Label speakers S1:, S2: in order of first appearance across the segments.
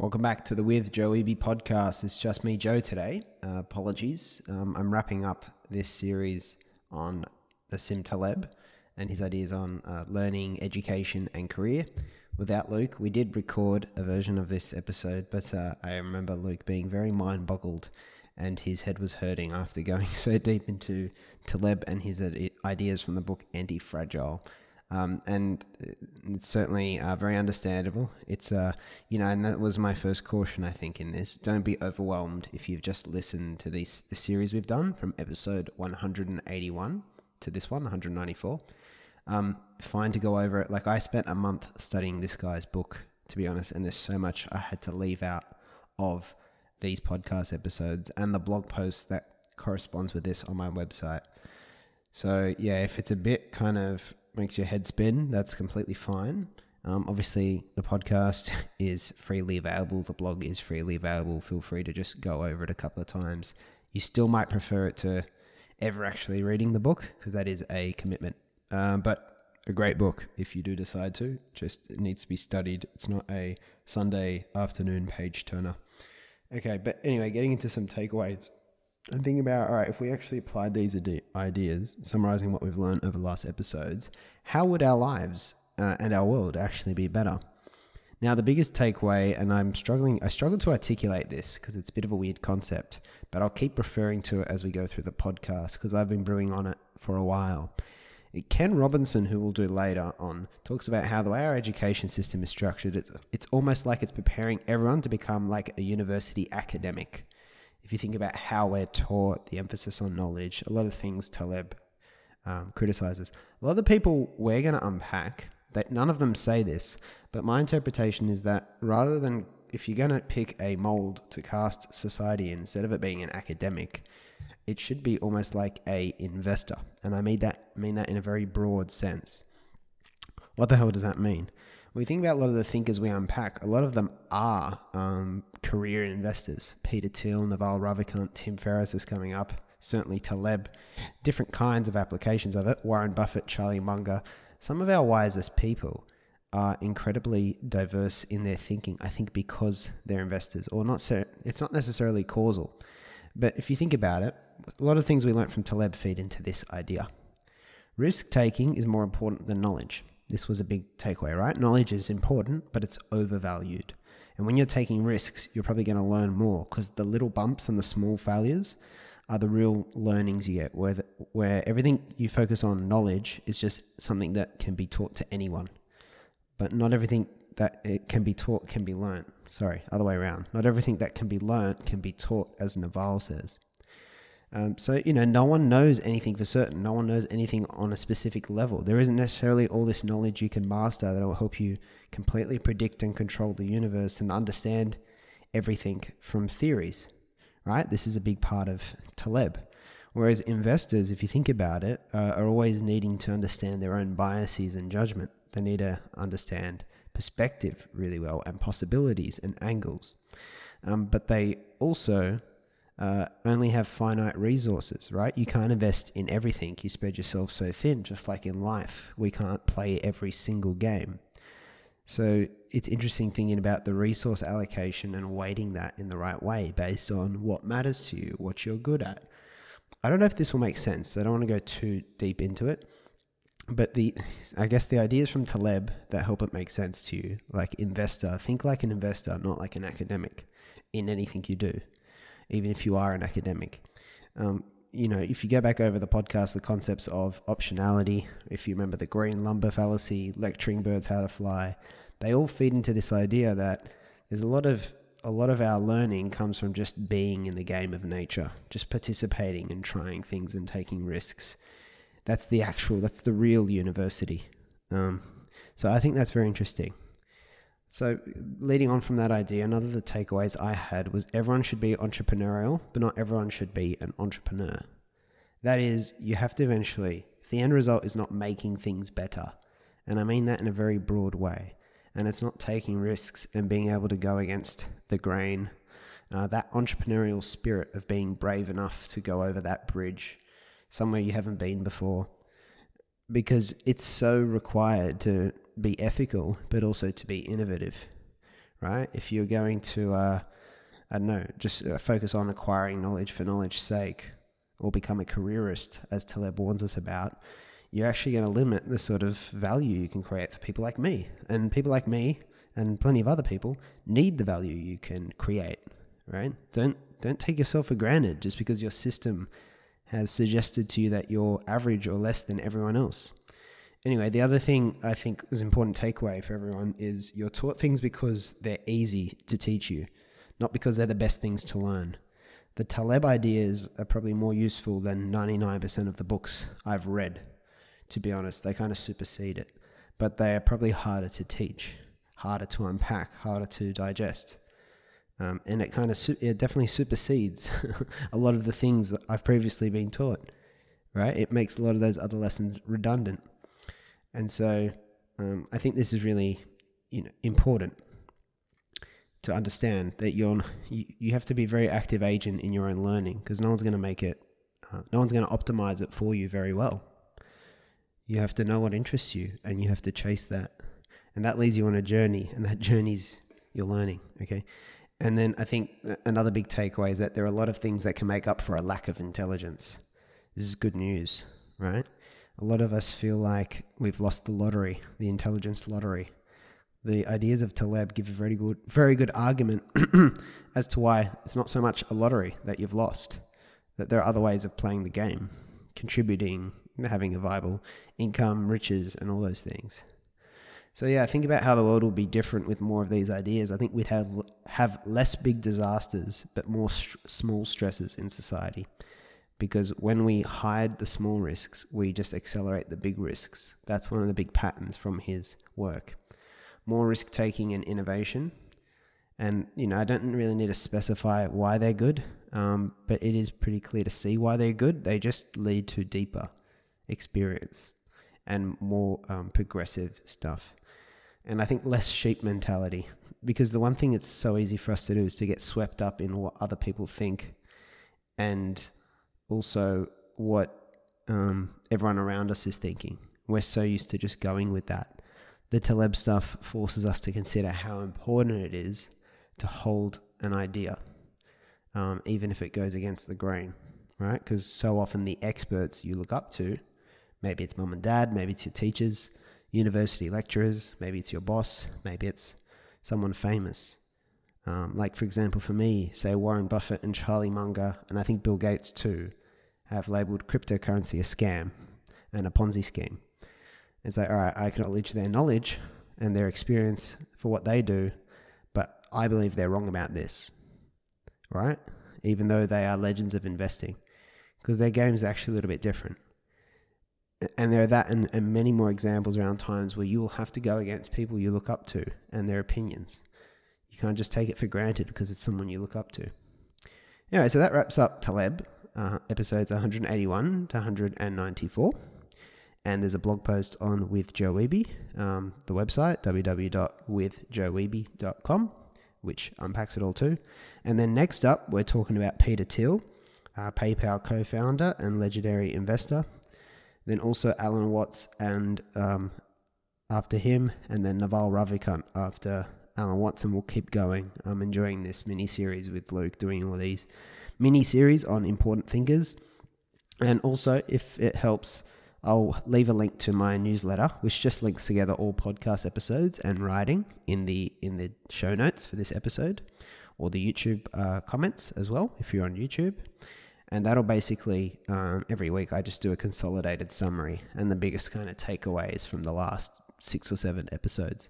S1: Welcome back to the With Joe Wiebe podcast. It's just me, Joe, today. Uh, apologies. Um, I'm wrapping up this series on Nassim Taleb and his ideas on uh, learning, education, and career. Without Luke, we did record a version of this episode, but uh, I remember Luke being very mind boggled and his head was hurting after going so deep into Taleb and his ideas from the book Anti Fragile. Um, and it's certainly uh, very understandable. It's uh, you know, and that was my first caution. I think in this, don't be overwhelmed if you've just listened to this the series we've done from episode 181 to this one, 194. Um, fine to go over it. Like I spent a month studying this guy's book, to be honest, and there's so much I had to leave out of these podcast episodes and the blog post that corresponds with this on my website. So yeah, if it's a bit kind of makes your head spin, that's completely fine. Um, obviously, the podcast is freely available. The blog is freely available. Feel free to just go over it a couple of times. You still might prefer it to ever actually reading the book because that is a commitment. Um, but a great book if you do decide to. Just it needs to be studied. It's not a Sunday afternoon page turner. Okay, but anyway, getting into some takeaways. I'm thinking about all right, if we actually applied these ideas, summarizing what we've learned over the last episodes, how would our lives uh, and our world actually be better? Now, the biggest takeaway, and I'm struggling, I struggle to articulate this because it's a bit of a weird concept, but I'll keep referring to it as we go through the podcast because I've been brewing on it for a while. Ken Robinson, who we'll do later on, talks about how the way our education system is structured, it's, it's almost like it's preparing everyone to become like a university academic if you think about how we're taught, the emphasis on knowledge, a lot of things Taleb um, criticizes. A lot of the people we're going to unpack, that none of them say this, but my interpretation is that rather than if you're going to pick a mold to cast society in, instead of it being an academic, it should be almost like a investor, and I mean that mean that in a very broad sense. What the hell does that mean? When we think about a lot of the thinkers we unpack, a lot of them are um, career investors. Peter Thiel, Naval Ravikant, Tim Ferriss is coming up. Certainly Taleb, different kinds of applications of it. Warren Buffett, Charlie Munger. Some of our wisest people are incredibly diverse in their thinking. I think because they're investors, or not. So, it's not necessarily causal, but if you think about it, a lot of things we learned from Taleb feed into this idea. Risk taking is more important than knowledge. This was a big takeaway, right? Knowledge is important, but it's overvalued. And when you're taking risks, you're probably going to learn more because the little bumps and the small failures are the real learnings you get, where, the, where everything you focus on knowledge is just something that can be taught to anyone. But not everything that it can be taught can be learned. Sorry, other way around. Not everything that can be learned can be taught, as Naval says. Um, so, you know, no one knows anything for certain. No one knows anything on a specific level. There isn't necessarily all this knowledge you can master that will help you completely predict and control the universe and understand everything from theories, right? This is a big part of Taleb. Whereas investors, if you think about it, uh, are always needing to understand their own biases and judgment. They need to understand perspective really well and possibilities and angles. Um, but they also uh, only have finite resources, right? You can't invest in everything. You spread yourself so thin, just like in life. We can't play every single game. So it's interesting thinking about the resource allocation and weighting that in the right way based on what matters to you, what you're good at. I don't know if this will make sense. I don't want to go too deep into it. But the I guess the ideas from Taleb that help it make sense to you, like investor, think like an investor, not like an academic in anything you do even if you are an academic. Um, you know, if you go back over the podcast, the concepts of optionality, if you remember the green lumber fallacy, lecturing birds how to fly, they all feed into this idea that there's a lot of a lot of our learning comes from just being in the game of nature, just participating and trying things and taking risks. That's the actual, that's the real university. Um, so I think that's very interesting. So, leading on from that idea, another of the takeaways I had was everyone should be entrepreneurial, but not everyone should be an entrepreneur. That is, you have to eventually, if the end result is not making things better, and I mean that in a very broad way, and it's not taking risks and being able to go against the grain, uh, that entrepreneurial spirit of being brave enough to go over that bridge somewhere you haven't been before, because it's so required to be ethical, but also to be innovative, right? If you're going to, uh, I don't know, just uh, focus on acquiring knowledge for knowledge's sake or become a careerist, as Taleb warns us about, you're actually going to limit the sort of value you can create for people like me. And people like me and plenty of other people need the value you can create, right? Don't don't take yourself for granted just because your system has suggested to you that you're average or less than everyone else. Anyway, the other thing I think is important takeaway for everyone is you're taught things because they're easy to teach you, not because they're the best things to learn. The Taleb ideas are probably more useful than 99% of the books I've read. To be honest, they kind of supersede it, but they are probably harder to teach, harder to unpack, harder to digest. Um, and it kind of su- it definitely supersedes a lot of the things that I've previously been taught. Right? It makes a lot of those other lessons redundant, and so um, I think this is really you know important to understand that you're you, you have to be a very active agent in your own learning because no one's going to make it, uh, no one's going to optimize it for you very well. You have to know what interests you, and you have to chase that, and that leads you on a journey, and that journey's your learning. Okay, and then I think another big takeaway is that there are a lot of things that can make up for a lack of intelligence. This is good news, right? A lot of us feel like we've lost the lottery, the intelligence lottery. The ideas of Taleb give a very good, very good argument as to why it's not so much a lottery that you've lost, that there are other ways of playing the game, contributing, having a viable income, riches, and all those things. So yeah, think about how the world will be different with more of these ideas. I think we'd have have less big disasters, but more st- small stresses in society. Because when we hide the small risks, we just accelerate the big risks. That's one of the big patterns from his work. More risk taking and innovation. And, you know, I don't really need to specify why they're good, um, but it is pretty clear to see why they're good. They just lead to deeper experience and more um, progressive stuff and I think less sheep mentality. Because the one thing it's so easy for us to do is to get swept up in what other people think, and also what um, everyone around us is thinking. We're so used to just going with that. The Taleb stuff forces us to consider how important it is to hold an idea, um, even if it goes against the grain, right? Because so often the experts you look up to, maybe it's mum and dad, maybe it's your teachers, university lecturers, maybe it's your boss, maybe it's someone famous. Um, like, for example, for me, say Warren Buffett and Charlie Munger, and I think Bill Gates too, have labeled cryptocurrency a scam and a Ponzi scheme. It's like, all right, I acknowledge their knowledge and their experience for what they do, but I believe they're wrong about this, right? Even though they are legends of investing, because their game is actually a little bit different and there are that and, and many more examples around times where you will have to go against people you look up to and their opinions. You can't just take it for granted because it's someone you look up to. Anyway, so that wraps up Taleb, uh, episodes 181 to 194. And there's a blog post on with Joe Wiebe, um, the website, www.withjoewiebe.com, which unpacks it all too. And then next up, we're talking about Peter Thiel, uh, PayPal co founder and legendary investor. Then also Alan Watts and um, after him, and then Naval Ravikant after Alan Watts, and we'll keep going. I'm enjoying this mini series with Luke doing all these mini series on important thinkers. And also, if it helps, I'll leave a link to my newsletter, which just links together all podcast episodes and writing in the in the show notes for this episode, or the YouTube uh, comments as well if you're on YouTube and that'll basically um, every week I just do a consolidated summary and the biggest kind of takeaways from the last six or seven episodes.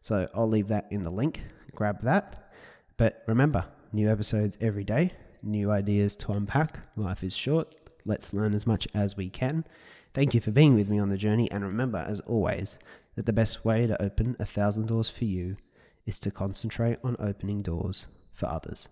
S1: So I'll leave that in the link. Grab that. But remember, new episodes every day, new ideas to unpack. Life is short. Let's learn as much as we can. Thank you for being with me on the journey. And remember, as always, that the best way to open a thousand doors for you is to concentrate on opening doors for others.